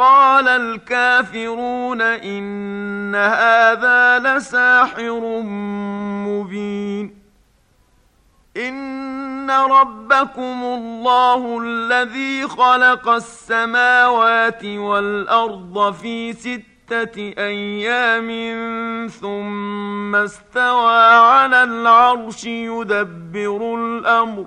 قال الكافرون إن هذا لساحر مبين. إن ربكم الله الذي خلق السماوات والأرض في ستة أيام ثم استوى على العرش يدبر الأمر.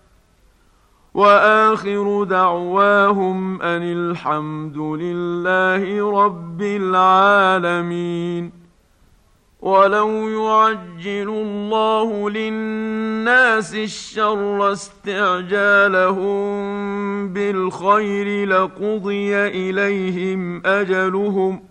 وآخر دعواهم أن الحمد لله رب العالمين. ولو يعجل الله للناس الشر استعجالهم بالخير لقضي إليهم أجلهم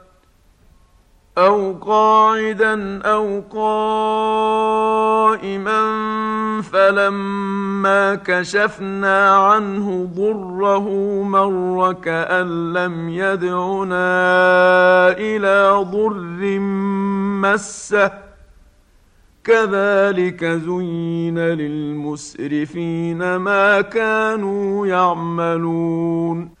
أو قاعدا أو قائما فلما كشفنا عنه ضره مر كأن لم يدعنا إلى ضر مسه. كذلك زين للمسرفين ما كانوا يعملون.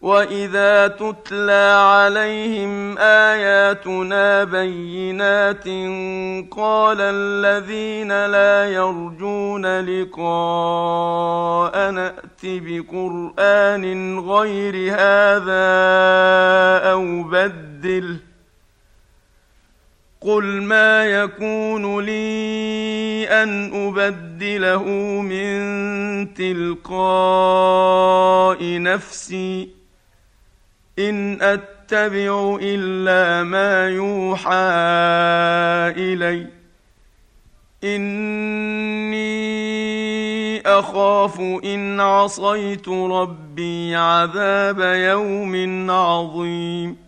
واذا تتلى عليهم اياتنا بينات قال الذين لا يرجون لقاء نات بقران غير هذا أو بدل قل ما يكون لي ان ابدله من تلقاء نفسي إن أتبع إلا ما يوحى إلي. إني أخاف إن عصيت ربي عذاب يوم عظيم.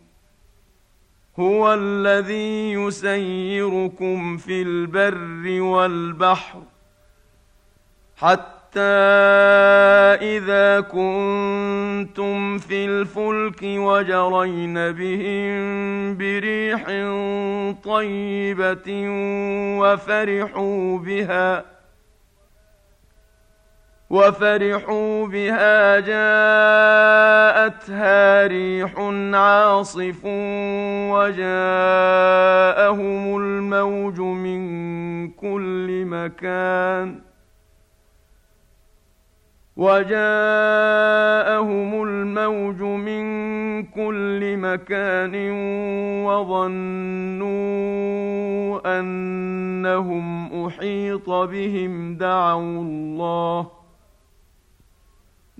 هو الذي يسيركم في البر والبحر حتى إذا كنتم في الفلك وجرين بهم بريح طيبة وفرحوا بها وفرحوا بها جاءتها ريح عاصف وجاءهم الموج من كل مكان وجاءهم الموج من كل مكان وظنوا أنهم أحيط بهم دعوا الله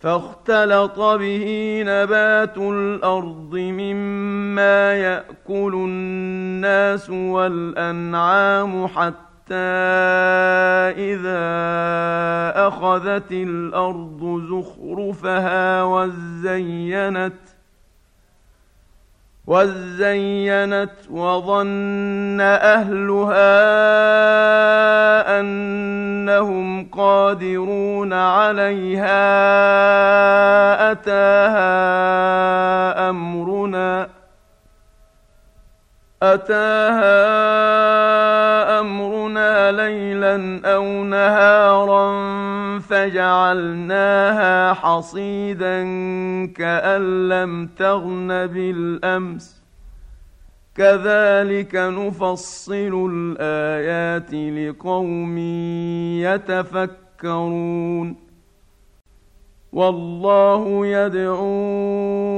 فاختلط به نبات الأرض مما يأكل الناس والأنعام حتى إذا أخذت الأرض زخرفها وزينت وزينت وظن اهلها انهم قادرون عليها اتاها امرنا اتاها أمرنا ليلا أو نهارا فجعلناها حصيدا كأن لم تغن بالأمس. كذلك نفصل الآيات لقوم يتفكرون. والله يدعو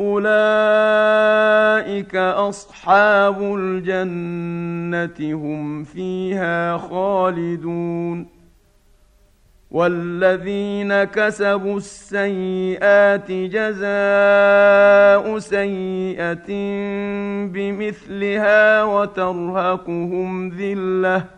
اولئك اصحاب الجنه هم فيها خالدون والذين كسبوا السيئات جزاء سيئه بمثلها وترهقهم ذله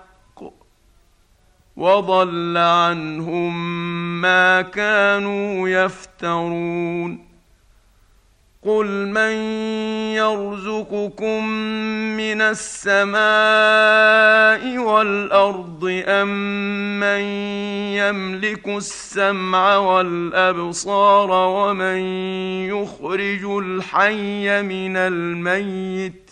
وضل عنهم ما كانوا يفترون. قل من يرزقكم من السماء والأرض أم من يملك السمع والأبصار ومن يخرج الحي من الميت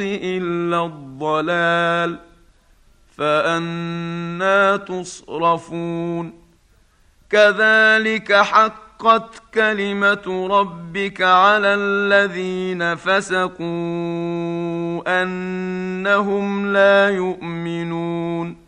إلا الضلال فأنا تصرفون كذلك حقت كلمة ربك على الذين فسقوا أنهم لا يؤمنون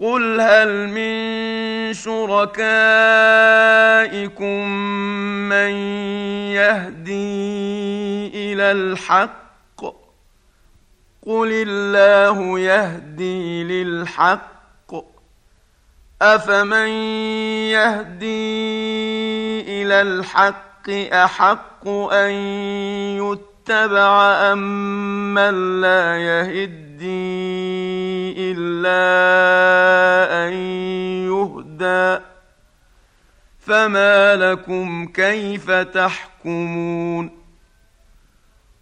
قل هل من شركائكم من يهدي إلى الحق قل الله يهدي للحق افمن يهدي إلى الحق احق ان يتبع ام من لا يهدي إلا أن يهدى. فما لكم كيف تحكمون؟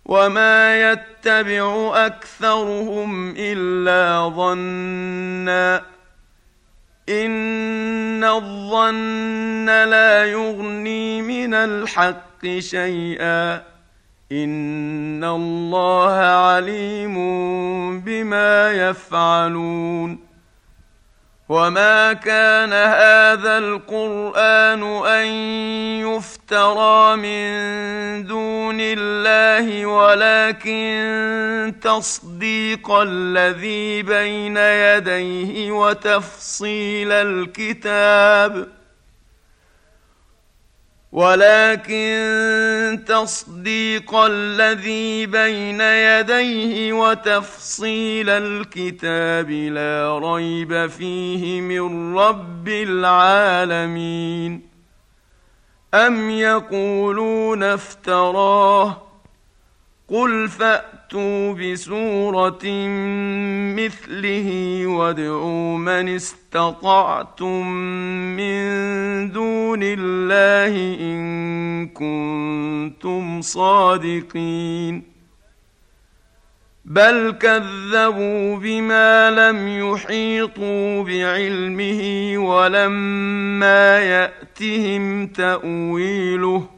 وما يتبع أكثرهم إلا ظنا. إن الظن لا يغني من الحق شيئا. ان الله عليم بما يفعلون وما كان هذا القران ان يفترى من دون الله ولكن تصديق الذي بين يديه وتفصيل الكتاب ولكن تصديق الذي بين يديه وتفصيل الكتاب لا ريب فيه من رب العالمين. أم يقولون افتراه قل فاتوا بسوره مثله وادعوا من استطعتم من دون الله ان كنتم صادقين بل كذبوا بما لم يحيطوا بعلمه ولما ياتهم تاويله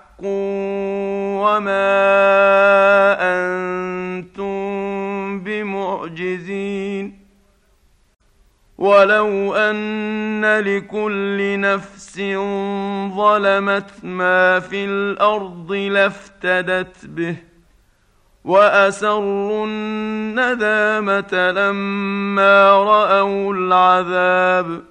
وما أنتم بمعجزين ولو ان لكل نفس ظلمت ما في الأرض لافتدت به واسروا الندامه لما راوا العذاب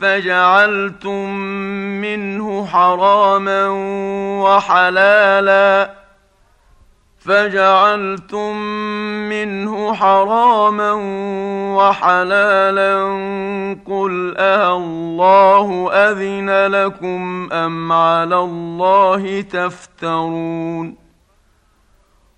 فجعلتم منه حراما وحلالا. فجعلتم منه حراما وحلالا. قل أه الله أذن لكم أم على الله تفترون.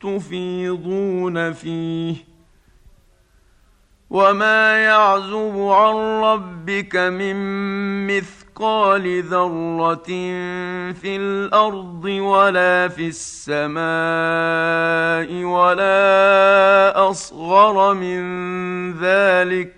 تفيضون فيه وما يعزب عن ربك من مثقال ذرة في الأرض ولا في السماء ولا أصغر من ذلك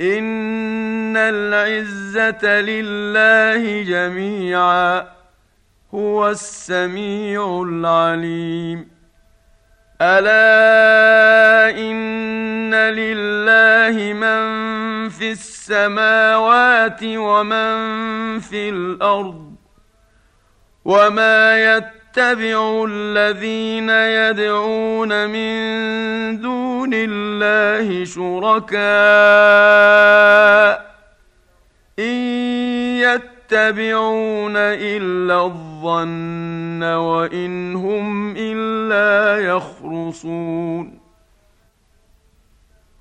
ان العزه لله جميعا هو السميع العليم الا ان لله من في السماوات ومن في الأرض وما يتبع يتبع الذين يدعون من دون الله شركاء إن يتبعون إلا الظن وإن هم إلا يخرصون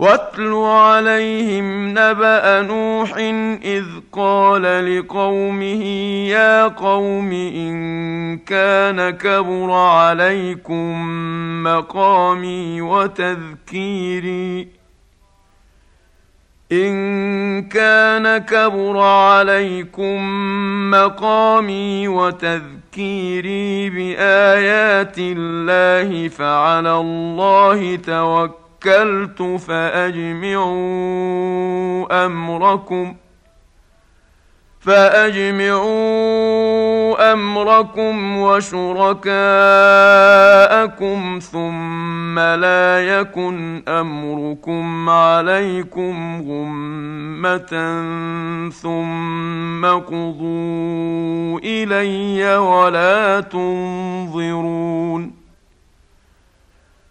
واتل عليهم نبأ نوح إذ قال لقومه يا قوم إن كان كبر عليكم مقامي وتذكيري. إن كان كبر عليكم مقامي وتذكيري بآيات الله فعلى الله توكل توكلت فأجمعوا أمركم فأجمعوا أمركم وشركاءكم ثم لا يكن أمركم عليكم غمة ثم قضوا إلي ولا تنظرون.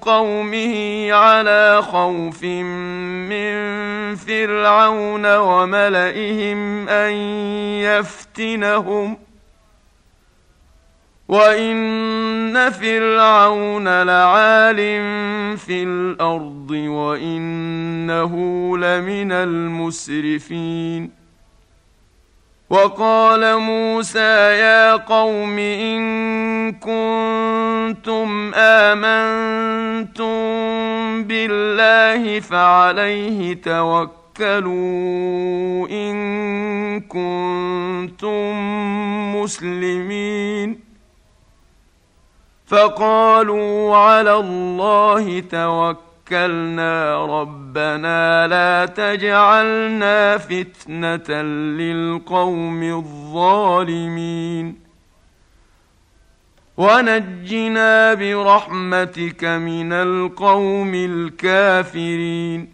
قومه على خوف من فرعون وملئهم أن يفتنهم. وان فرعون لعال في الأرض وانه لمن المسرفين. وقال موسى يا قوم إن كنتم آمنتم بالله فعليه توكلوا إن كنتم مسلمين. فقالوا على الله توكلوا توكلنا ربنا لا تجعلنا فتنة للقوم الظالمين. ونجنا برحمتك من القوم الكافرين.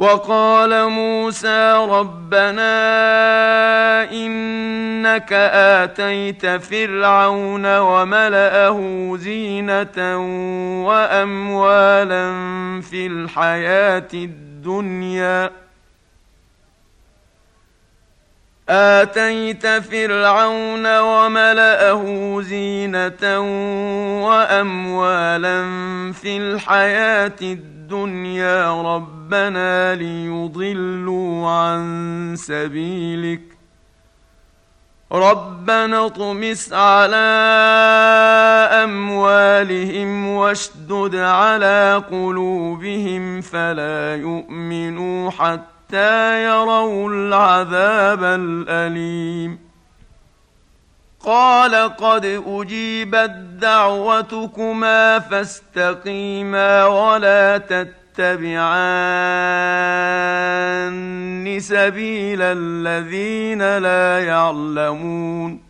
وقال موسى ربنا إنك آتيت فرعون وملأه زينة وأموالا في الحياة الدنيا. آتيت فرعون وملأه زينة وأموالا في الحياة الدنيا. ربنا ليضلوا عن سبيلك. ربنا اطمس على أموالهم واشدد على قلوبهم فلا يؤمنوا حتى يروا العذاب الأليم. قال قد أجيبت دعوتكما فاستقيما ولا تتبعان سبيل الذين لا يعلمون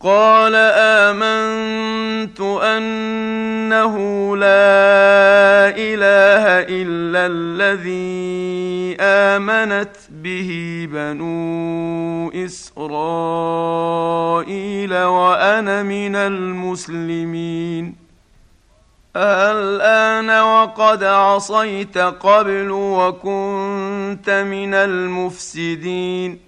قال آمنت أنه لا إله إلا الذي آمنت به بنو إسرائيل وأنا من المسلمين. الآن وقد عصيت قبل وكنت من المفسدين.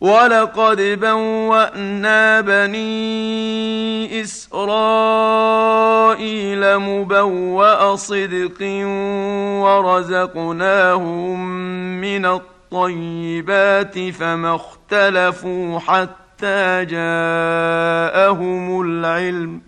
ولقد بوانا بني اسرائيل مبوا صدق ورزقناهم من الطيبات فما اختلفوا حتى جاءهم العلم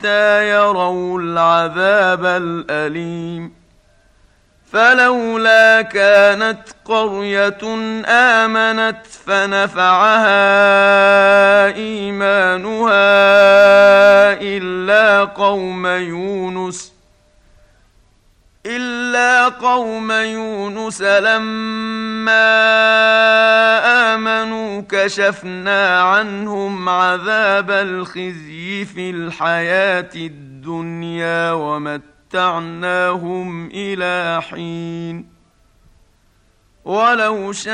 حتى يروا العذاب الأليم. فلولا كانت قرية آمنت فنفعها إيمانها إلا قوم يونس إلا قوم يونس لما آمنوا كشفنا عنهم عذاب الخزي في الحياة الدنيا ومتعناهم إلى حين. ولو شاء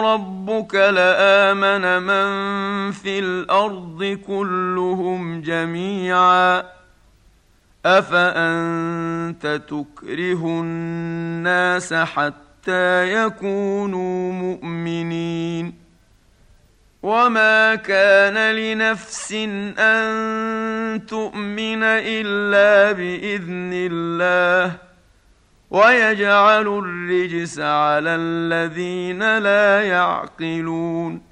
ربك لآمن من في الأرض كلهم جميعا. افانت تكره الناس حتى يكونوا مؤمنين؟ وما كان لنفس ان تؤمن الا باذن الله ويجعل الرجس على الذين لا يعقلون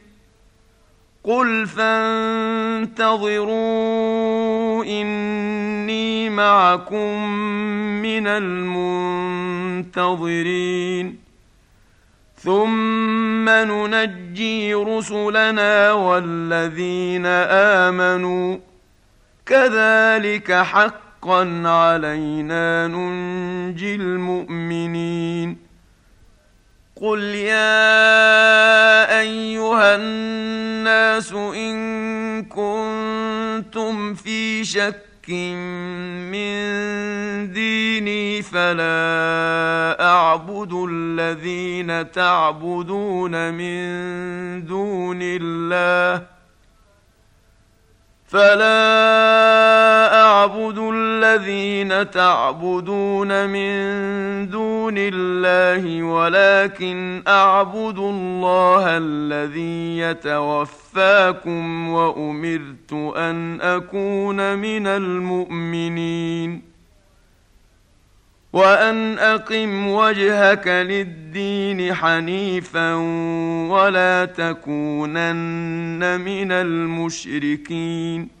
قل فانتظروا اني معكم من المنتظرين ثم ننجي رسلنا والذين امنوا كذلك حقا علينا ننجي المؤمنين قل يا ايها الناس إن كنتم في شك من ديني فلا أعبد الذين تعبدون من دون الله فلا اعبد الذين تعبدون من دون الله ولكن اعبد الله الذي يتوفاكم وأمرت أن أكون من المؤمنين وأن أقم وجهك للدين حنيفا ولا تكونن من المشركين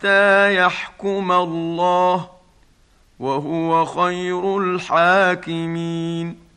حتى يحكم الله وهو خير الحاكمين.